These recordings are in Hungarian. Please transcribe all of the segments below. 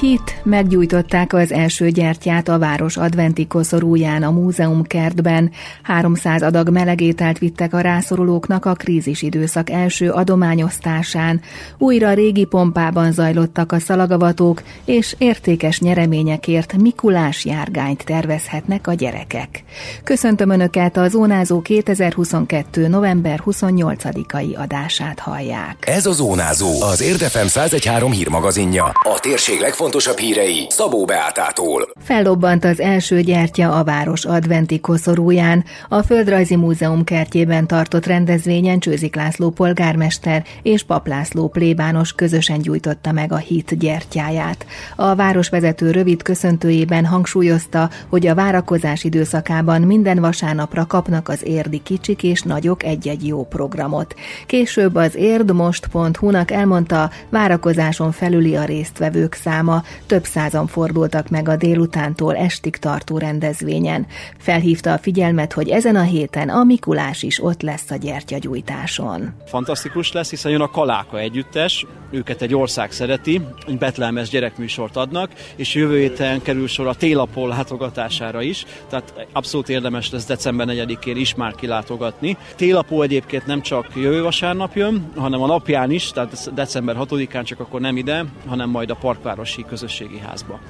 Hit meggyújtották az első gyertyát a város adventi koszorúján a múzeum kertben. 300 adag melegételt vittek a rászorulóknak a krízis időszak első adományosztásán. Újra régi pompában zajlottak a szalagavatók, és értékes nyereményekért Mikulás járgányt tervezhetnek a gyerekek. Köszöntöm Önöket a Zónázó 2022. november 28-ai adását hallják. Ez a Zónázó, az Érdefem 1013 hírmagazinja. A térség legfontosabb legfontosabb hírei Szabó Beátától. Fellobbant az első gyertya a város adventi koszorúján. A Földrajzi Múzeum kertjében tartott rendezvényen Csőzik László polgármester és Paplászló plébános közösen gyújtotta meg a hit gyertyáját. A városvezető rövid köszöntőjében hangsúlyozta, hogy a várakozás időszakában minden vasárnapra kapnak az érdi kicsik és nagyok egy-egy jó programot. Később az érdmost.hu-nak elmondta, várakozáson felüli a résztvevők száma, több százan fordultak meg a délutántól estig tartó rendezvényen. Felhívta a figyelmet, hogy ezen a héten a Mikulás is ott lesz a gyertyagyújtáson. Fantasztikus lesz, hiszen jön a Kaláka együttes, őket egy ország szereti, egy betlemes gyerekműsort adnak, és jövő héten kerül sor a télapol látogatására is, tehát abszolút érdemes lesz december 4-én is már kilátogatni. Télapó egyébként nem csak jövő vasárnap jön, hanem a napján is, tehát december 6-án csak akkor nem ide, hanem majd a Parkvárosi közösségi házba.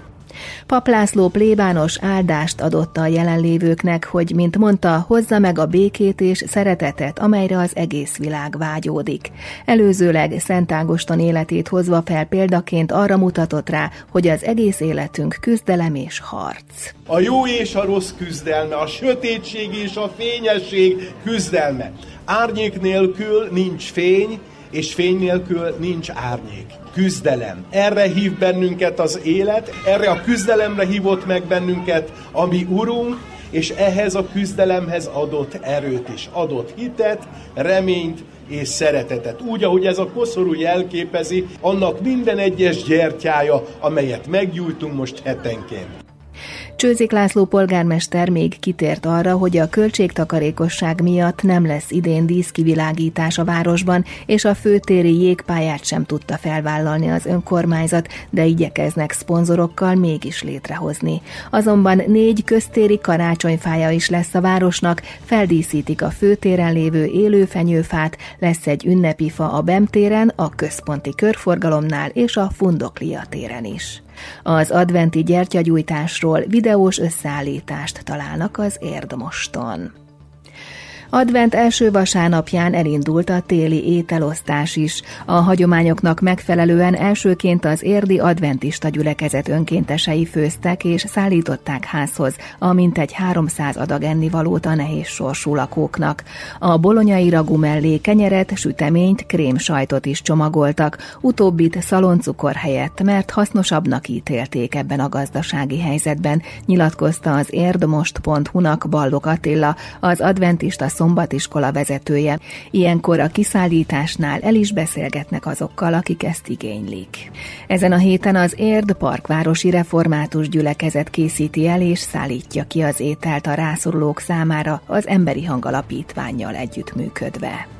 Pap László plébános áldást adott a jelenlévőknek, hogy, mint mondta, hozza meg a békét és szeretetet, amelyre az egész világ vágyódik. Előzőleg Szent Ágoston életét hozva fel példaként arra mutatott rá, hogy az egész életünk küzdelem és harc. A jó és a rossz küzdelme, a sötétség és a fényesség küzdelme. Árnyék nélkül nincs fény, és fény nélkül nincs árnyék. Küzdelem. Erre hív bennünket az élet, erre a küzdelemre hívott meg bennünket a mi Urunk, és ehhez a küzdelemhez adott erőt is, adott hitet, reményt és szeretetet. Úgy, ahogy ez a koszorú jelképezi, annak minden egyes gyertyája, amelyet meggyújtunk most hetenként. Csőzik László polgármester még kitért arra, hogy a költségtakarékosság miatt nem lesz idén díszkivilágítás a városban, és a főtéri jégpályát sem tudta felvállalni az önkormányzat, de igyekeznek szponzorokkal mégis létrehozni. Azonban négy köztéri karácsonyfája is lesz a városnak, feldíszítik a főtéren lévő élőfenyőfát, lesz egy ünnepi fa a Bemtéren, a központi körforgalomnál és a Fundoklia téren is. Az adventi gyertyagyújtásról videós összeállítást találnak az Érdmoston. Advent első vasárnapján elindult a téli ételosztás is. A hagyományoknak megfelelően elsőként az érdi adventista gyülekezet önkéntesei főztek és szállították házhoz a mintegy 300 adag ennivalót a nehéz sorsú lakóknak. A bolonyai ragú mellé kenyeret, süteményt, sajtot is csomagoltak, utóbbit szaloncukor helyett, mert hasznosabbnak ítélték ebben a gazdasági helyzetben, nyilatkozta az érdmost.hu-nak Ballok Attila, az adventista szombatiskola vezetője. Ilyenkor a kiszállításnál el is beszélgetnek azokkal, akik ezt igénylik. Ezen a héten az Érd Parkvárosi Református Gyülekezet készíti el és szállítja ki az ételt a rászorulók számára az Emberi Hangalapítványjal együttműködve.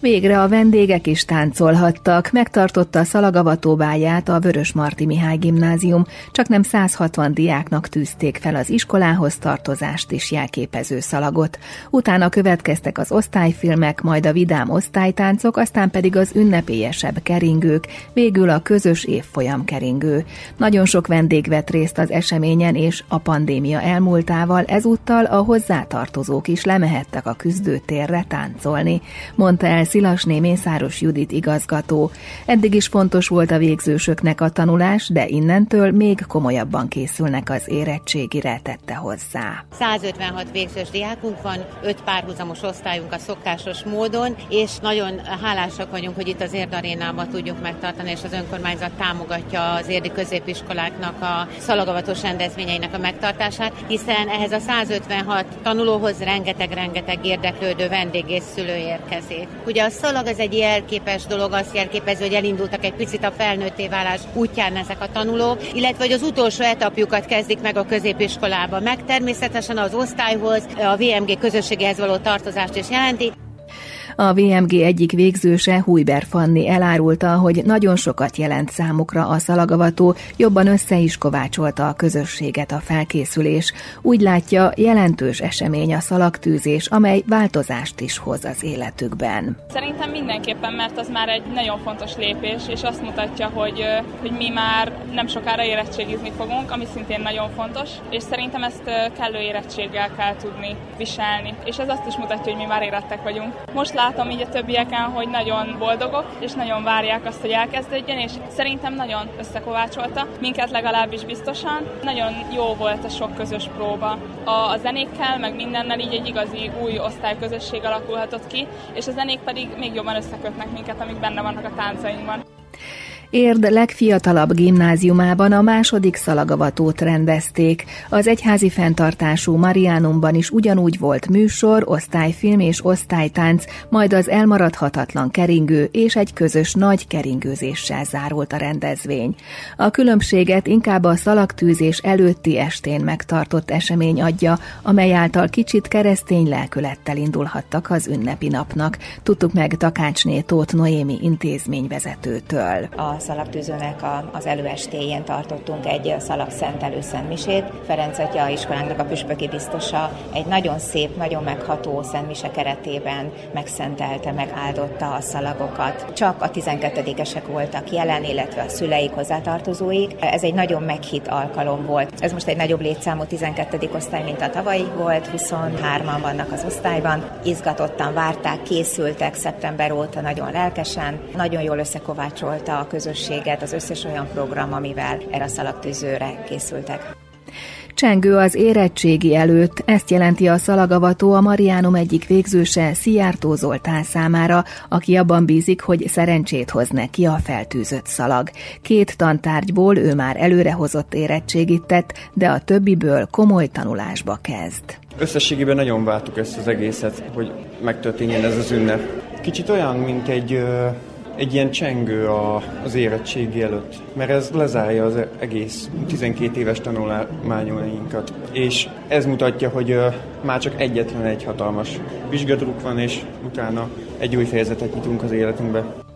Végre a vendégek is táncolhattak, megtartotta a szalagavatóbáját a Vörös Marti Mihály Gimnázium, csak nem 160 diáknak tűzték fel az iskolához tartozást is jelképező szalagot. Utána következtek az osztályfilmek, majd a vidám osztálytáncok, aztán pedig az ünnepélyesebb keringők, végül a közös évfolyam keringő. Nagyon sok vendég vett részt az eseményen, és a pandémia elmúltával ezúttal a hozzátartozók is lemehettek a küzdőtérre táncolni, mondta el Szilasné Mészáros Judit igazgató. Eddig is fontos volt a végzősöknek a tanulás, de innentől még komolyabban készülnek az érettségire, tette hozzá. 156 végzős diákunk van, 5 párhuzamos osztályunk a szokásos módon, és nagyon hálásak vagyunk, hogy itt az Érd Arénában tudjuk megtartani, és az önkormányzat támogatja az érdi középiskoláknak a szalagavatos rendezvényeinek a megtartását, hiszen ehhez a 156 tanulóhoz rengeteg-rengeteg érdeklődő vendég és szülő érkezik. Ugye Ugye a szalag az egy jelképes dolog, azt jelképező, hogy elindultak egy picit a felnőtté válás útján ezek a tanulók, illetve hogy az utolsó etapjukat kezdik meg a középiskolában. Meg természetesen az osztályhoz, a VMG közösséghez való tartozást is jelenti. A VMG egyik végzőse, Hújber Fanni elárulta, hogy nagyon sokat jelent számukra a szalagavató, jobban össze is kovácsolta a közösséget a felkészülés. Úgy látja, jelentős esemény a szalagtűzés, amely változást is hoz az életükben. Szerintem mindenképpen, mert az már egy nagyon fontos lépés, és azt mutatja, hogy, hogy mi már nem sokára érettségizni fogunk, ami szintén nagyon fontos, és szerintem ezt kellő érettséggel kell tudni viselni. És ez azt is mutatja, hogy mi már érettek vagyunk. Most látom így a többieken, hogy nagyon boldogok, és nagyon várják azt, hogy elkezdődjön, és szerintem nagyon összekovácsolta, minket legalábbis biztosan. Nagyon jó volt a sok közös próba. A, a zenékkel, meg mindennel így egy igazi új osztályközösség alakulhatott ki, és a zenék pedig még jobban összekötnek minket, amik benne vannak a táncainkban. Érd legfiatalabb gimnáziumában a második szalagavatót rendezték. Az egyházi fenntartású Mariánumban is ugyanúgy volt műsor, osztályfilm és osztálytánc, majd az elmaradhatatlan keringő és egy közös nagy keringőzéssel zárult a rendezvény. A különbséget inkább a szalagtűzés előtti estén megtartott esemény adja, amely által kicsit keresztény lelkülettel indulhattak az ünnepi napnak. Tudtuk meg Takácsné Tóth Noémi intézményvezetőtől. A szalagtűzőnek az előestéjén tartottunk egy szalag szentelő szentmisét. Ferenc Atya iskolánknak a püspöki biztosa egy nagyon szép, nagyon megható szentmise keretében megszentelte, megáldotta a szalagokat. Csak a 12-esek voltak jelen, illetve a szüleik, hozzátartozóik. Ez egy nagyon meghitt alkalom volt. Ez most egy nagyobb létszámú 12. osztály, mint a tavalyi volt, 23-an vannak az osztályban. Izgatottan várták, készültek szeptember óta nagyon lelkesen. Nagyon jól összekovácsolta a közösség közösséget, az összes olyan program, amivel erre a szalagtűzőre készültek. Csengő az érettségi előtt, ezt jelenti a szalagavató a Mariánum egyik végzőse Szijjártó Zoltán számára, aki abban bízik, hogy szerencsét hoz neki a feltűzött szalag. Két tantárgyból ő már előrehozott érettségit tett, de a többiből komoly tanulásba kezd. Összességében nagyon vártuk ezt az egészet, hogy megtörténjen ez az ünnep. Kicsit olyan, mint egy egy ilyen csengő a, az érettségi előtt, mert ez lezárja az egész 12 éves tanulmányainkat. És ez mutatja, hogy uh, már csak egyetlen egy hatalmas vizsgadruk van, és utána egy új fejezetet nyitunk az életünkbe.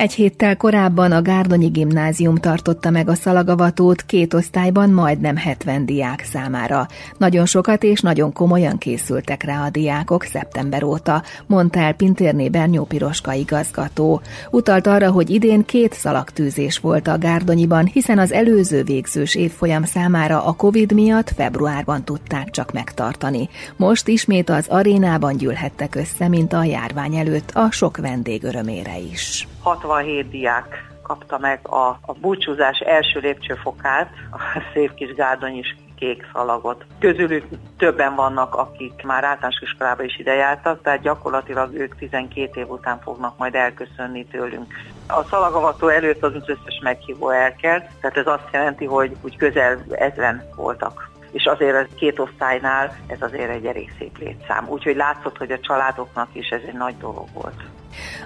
Egy héttel korábban a Gárdonyi Gimnázium tartotta meg a szalagavatót két osztályban majdnem 70 diák számára. Nagyon sokat és nagyon komolyan készültek rá a diákok szeptember óta, mondta el Pintérné Bernyó Piroska igazgató. Utalt arra, hogy idén két szalagtűzés volt a Gárdonyiban, hiszen az előző végzős évfolyam számára a Covid miatt februárban tudták csak megtartani. Most ismét az arénában gyűlhettek össze, mint a járvány előtt, a sok vendég örömére is. 67 diák kapta meg a, a búcsúzás első lépcsőfokát, a szép kis is kék szalagot. Közülük többen vannak, akik már általános iskolába is ide jártak, tehát gyakorlatilag ők 12 év után fognak majd elköszönni tőlünk. A szalagavató előtt az összes meghívó elkelt, tehát ez azt jelenti, hogy úgy közel ezren voltak és azért a két osztálynál ez azért egy elég szép létszám. Úgyhogy látszott, hogy a családoknak is ez egy nagy dolog volt.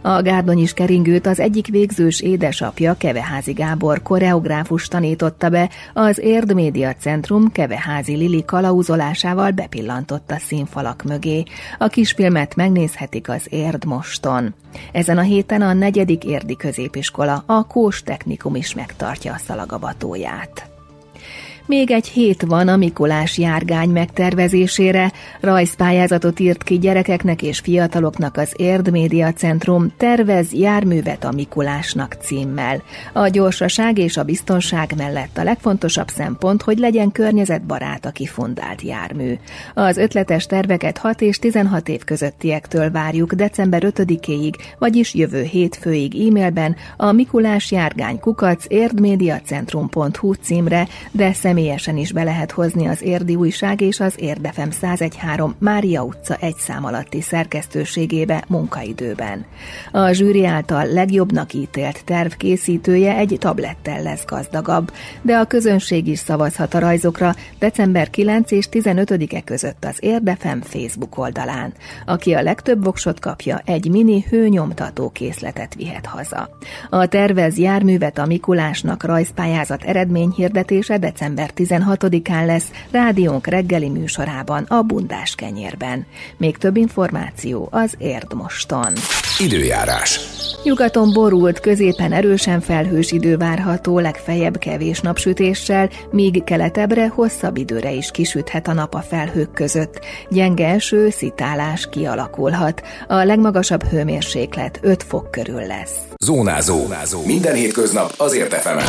A Gárdonyis keringőt az egyik végzős édesapja Keveházi Gábor koreográfus tanította be, az Érd Média Centrum Keveházi Lili kalauzolásával bepillantott a színfalak mögé. A kisfilmet megnézhetik az Érd moston. Ezen a héten a negyedik érdi középiskola, a Kós Technikum is megtartja a szalagavatóját. Még egy hét van a Mikulás járgány megtervezésére. Rajzpályázatot írt ki gyerekeknek és fiataloknak az Érd Média Centrum tervez járművet a Mikulásnak címmel. A gyorsaság és a biztonság mellett a legfontosabb szempont, hogy legyen környezetbarát a kifundált jármű. Az ötletes terveket 6 és 16 év közöttiektől várjuk december 5-éig, vagyis jövő hétfőig e-mailben a Mikulás járgány kukac érdmediacentrum.hu címre, de Személyesen is be lehet hozni az Érdi Újság és az Érdefem 1013 Mária utca egy szám alatti szerkesztőségébe munkaidőben. A zsűri által legjobbnak ítélt terv készítője egy tablettel lesz gazdagabb, de a közönség is szavazhat a rajzokra december 9 és 15-e között az Érdefem Facebook oldalán. Aki a legtöbb voksot kapja, egy mini hőnyomtató készletet vihet haza. A tervez járművet a Mikulásnak rajzpályázat eredményhirdetése december szeptember 16-án lesz rádiónk reggeli műsorában, a Bundás kenyérben. Még több információ az Érdmoston. Időjárás. Nyugaton borult, középen erősen felhős idő várható, legfeljebb kevés napsütéssel, míg keletebbre hosszabb időre is kisüthet a nap a felhők között. Gyenge eső, szitálás kialakulhat. A legmagasabb hőmérséklet 5 fok körül lesz. Zónázó. Zónázó. Minden hétköznap azért efemen.